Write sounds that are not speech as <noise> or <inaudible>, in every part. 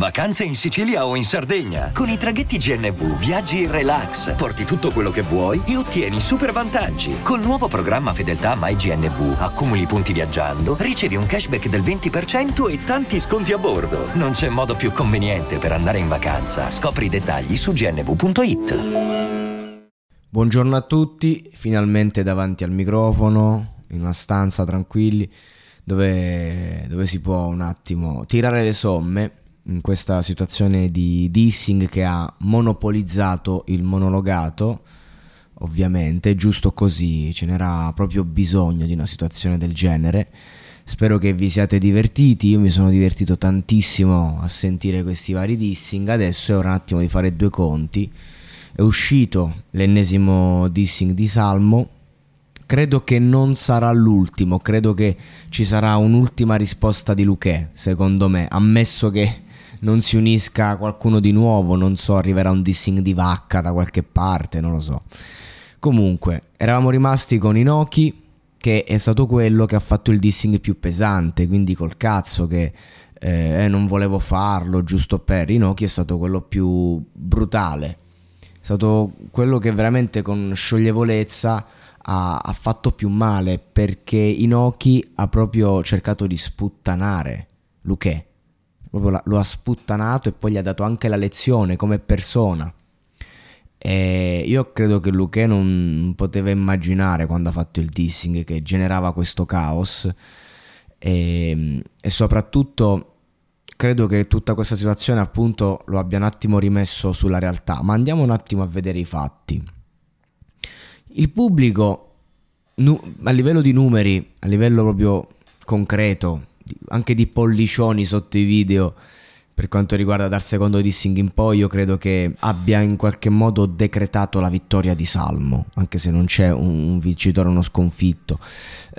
Vacanze in Sicilia o in Sardegna. Con i traghetti GNV viaggi in relax, porti tutto quello che vuoi e ottieni super vantaggi. Col nuovo programma Fedeltà MyGNV accumuli punti viaggiando, ricevi un cashback del 20% e tanti sconti a bordo. Non c'è modo più conveniente per andare in vacanza. Scopri i dettagli su gnv.it. Buongiorno a tutti, finalmente davanti al microfono, in una stanza tranquilli, dove, dove si può un attimo tirare le somme in questa situazione di dissing che ha monopolizzato il monologato, ovviamente, giusto così, ce n'era proprio bisogno di una situazione del genere. Spero che vi siate divertiti, io mi sono divertito tantissimo a sentire questi vari dissing, adesso è ora un attimo di fare due conti. È uscito l'ennesimo dissing di Salmo, credo che non sarà l'ultimo, credo che ci sarà un'ultima risposta di Luque, secondo me, ammesso che non si unisca qualcuno di nuovo, non so, arriverà un dissing di vacca da qualche parte, non lo so. Comunque, eravamo rimasti con Inoki, che è stato quello che ha fatto il dissing più pesante, quindi col cazzo che eh, non volevo farlo giusto per Inoki è stato quello più brutale. È stato quello che veramente con scioglievolezza ha, ha fatto più male perché Inoki ha proprio cercato di sputtanare Luque proprio lo ha sputtanato e poi gli ha dato anche la lezione come persona. E io credo che Luque non poteva immaginare quando ha fatto il dissing che generava questo caos e, e soprattutto credo che tutta questa situazione appunto lo abbia un attimo rimesso sulla realtà, ma andiamo un attimo a vedere i fatti. Il pubblico a livello di numeri, a livello proprio concreto, anche di pollicioni sotto i video per quanto riguarda dal secondo dissing in poi io credo che abbia in qualche modo decretato la vittoria di Salmo anche se non c'è un, vincitore o uno sconfitto.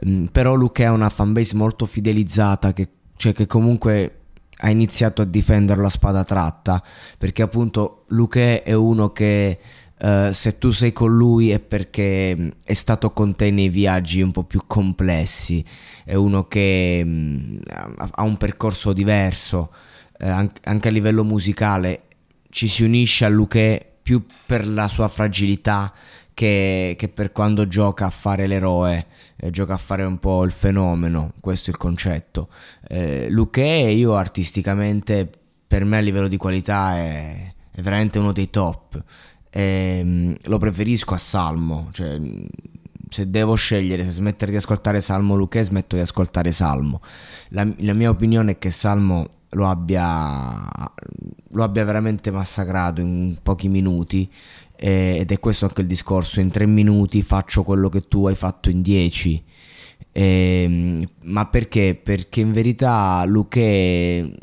Mm, però Luke ha una fanbase molto fidelizzata che, cioè che comunque ha iniziato a difenderlo a spada tratta perché appunto Luque è uno che Uh, se tu sei con lui è perché mm, è stato con te nei viaggi un po' più complessi, è uno che um, ha un percorso diverso, uh, anche a livello musicale ci si unisce a Luque più per la sua fragilità che, che per quando gioca a fare l'eroe, eh, gioca a fare un po' il fenomeno, questo è il concetto. Eh, Luque io artisticamente per me a livello di qualità è, è veramente uno dei top ehm, lo preferisco a Salmo, cioè se devo scegliere se smettere di ascoltare Salmo Luque smetto di ascoltare Salmo. La, la mia opinione è che Salmo lo abbia, lo abbia veramente massacrato in pochi minuti ed è questo anche il discorso, in tre minuti faccio quello che tu hai fatto in dieci. Eh, ma perché? Perché in verità Luque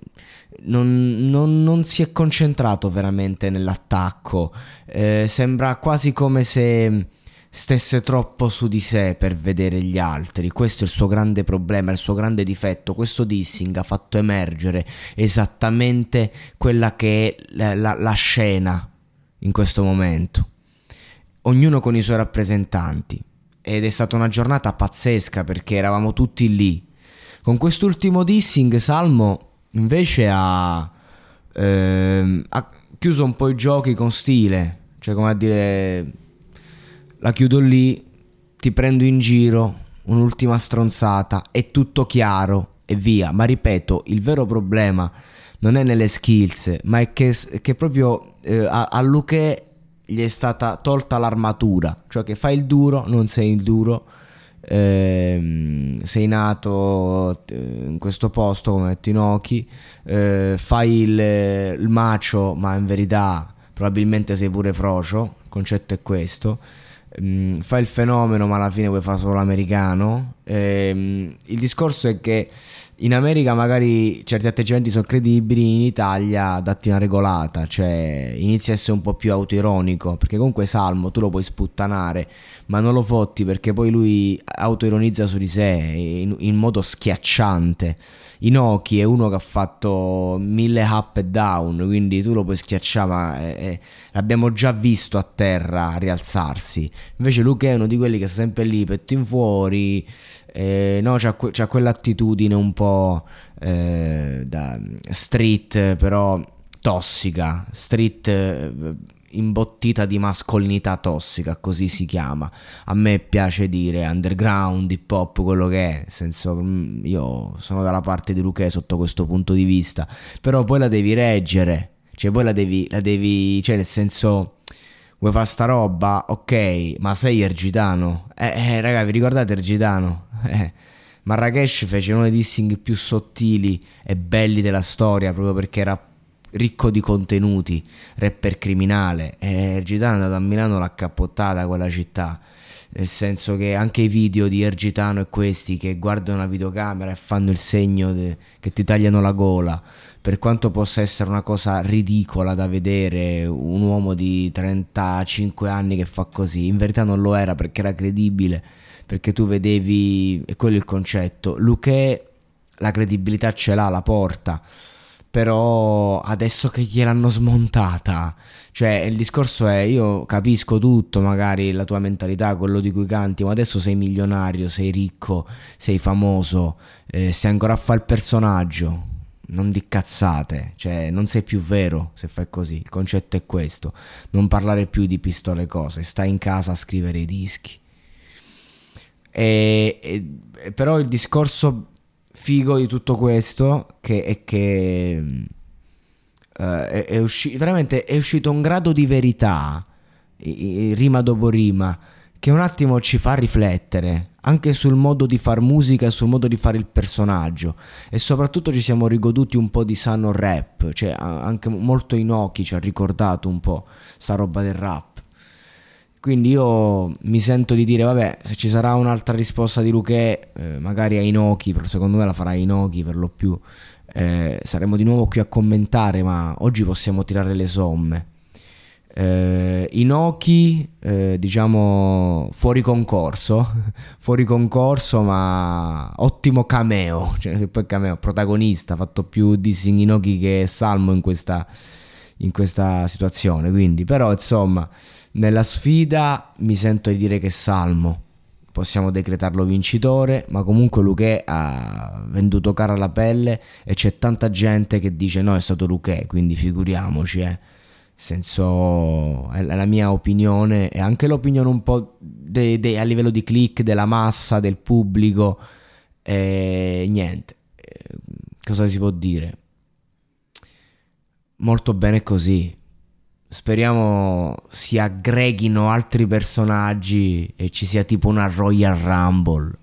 non, non, non, si è concentrato veramente nell'attacco. Eh, sembra quasi come se stesse troppo su di sé per vedere gli altri. Questo è il suo grande problema, il suo grande difetto. Questo dissing ha fatto emergere esattamente quella che è la, la, la scena in questo momento. Ognuno con i suoi rappresentanti. Ed è stata una giornata pazzesca perché eravamo tutti lì. Con quest'ultimo dissing, Salmo invece ha, ehm, ha chiuso un po' i giochi con stile, cioè come a dire la chiudo lì, ti prendo in giro, un'ultima stronzata, è tutto chiaro e via. Ma ripeto, il vero problema non è nelle skills, ma è che, che proprio eh, a, a Luque gli è stata tolta l'armatura, cioè che fai il duro, non sei il duro eh, sei nato in questo posto come Tinochi, eh, fai il, il macio ma in verità probabilmente sei pure frocio, il concetto è questo. Mm, fai il fenomeno ma alla fine vuoi fare solo l'americano. Eh, il discorso è che in America magari certi atteggiamenti sono credibili, in Italia datti una regolata, cioè inizia a essere un po' più autoironico, perché comunque Salmo tu lo puoi sputtanare, ma non lo fotti perché poi lui autoironizza su di sé in, in modo schiacciante. Inoki è uno che ha fatto mille up e down, quindi tu lo puoi schiacciare, ma è, è, l'abbiamo già visto a terra rialzarsi. Invece Luke è uno di quelli che sta sempre lì, petto in fuori, eh, no, c'ha, c'ha, quell'attitudine un po' eh, da street, però tossica, street eh, imbottita di mascolinità tossica, così si chiama. A me piace dire underground, hip hop, quello che è, nel senso mm, io sono dalla parte di Luque sotto questo punto di vista, però poi la devi reggere, cioè poi la devi, la devi cioè nel senso vuoi fare sta roba? Ok, ma sei ergitano? Eh, eh raga, vi ricordate ergitano? <laughs> Eh. Marrakesh fece uno dei dissing più sottili e belli della storia proprio perché era ricco di contenuti, rapper criminale. E Ergitano è andato a Milano l'ha cappottata quella città. Nel senso che anche i video di Ergitano e questi che guardano la videocamera e fanno il segno de- che ti tagliano la gola. Per quanto possa essere una cosa ridicola da vedere un uomo di 35 anni che fa così in verità non lo era perché era credibile perché tu vedevi, e quello è il concetto, Luque la credibilità ce l'ha, la porta, però adesso che gliel'hanno smontata, cioè il discorso è io capisco tutto, magari la tua mentalità, quello di cui canti, ma adesso sei milionario, sei ricco, sei famoso, eh, sei ancora a fare il personaggio, non di cazzate, cioè non sei più vero se fai così, il concetto è questo, non parlare più di pistole cose, stai in casa a scrivere i dischi. E, e, però il discorso figo di tutto questo che, è che uh, è, è uscito veramente è uscito un grado di verità rima dopo rima che un attimo ci fa riflettere anche sul modo di far musica sul modo di fare il personaggio. E soprattutto ci siamo rigoduti un po' di sano rap cioè anche molto Inoki ci ha ricordato un po' sta roba del rap quindi io mi sento di dire, vabbè, se ci sarà un'altra risposta di Luque, eh, magari a Inoki, però secondo me la farà Inoki per lo più, eh, saremo di nuovo qui a commentare, ma oggi possiamo tirare le somme. Eh, Inoki, eh, diciamo, fuori concorso, <laughs> fuori concorso, ma ottimo cameo, cioè poi cameo, protagonista, ha fatto più dissing Inoki che Salmo in questa, in questa situazione, quindi, però insomma... Nella sfida mi sento di dire che Salmo possiamo decretarlo vincitore, ma comunque Luque ha venduto cara la pelle e c'è tanta gente che dice no è stato Luque, quindi figuriamoci, eh. senso è la mia opinione e anche l'opinione un po' de, de, a livello di click della massa, del pubblico e niente. Eh, cosa si può dire? Molto bene così Speriamo si aggreghino altri personaggi e ci sia tipo una Royal Rumble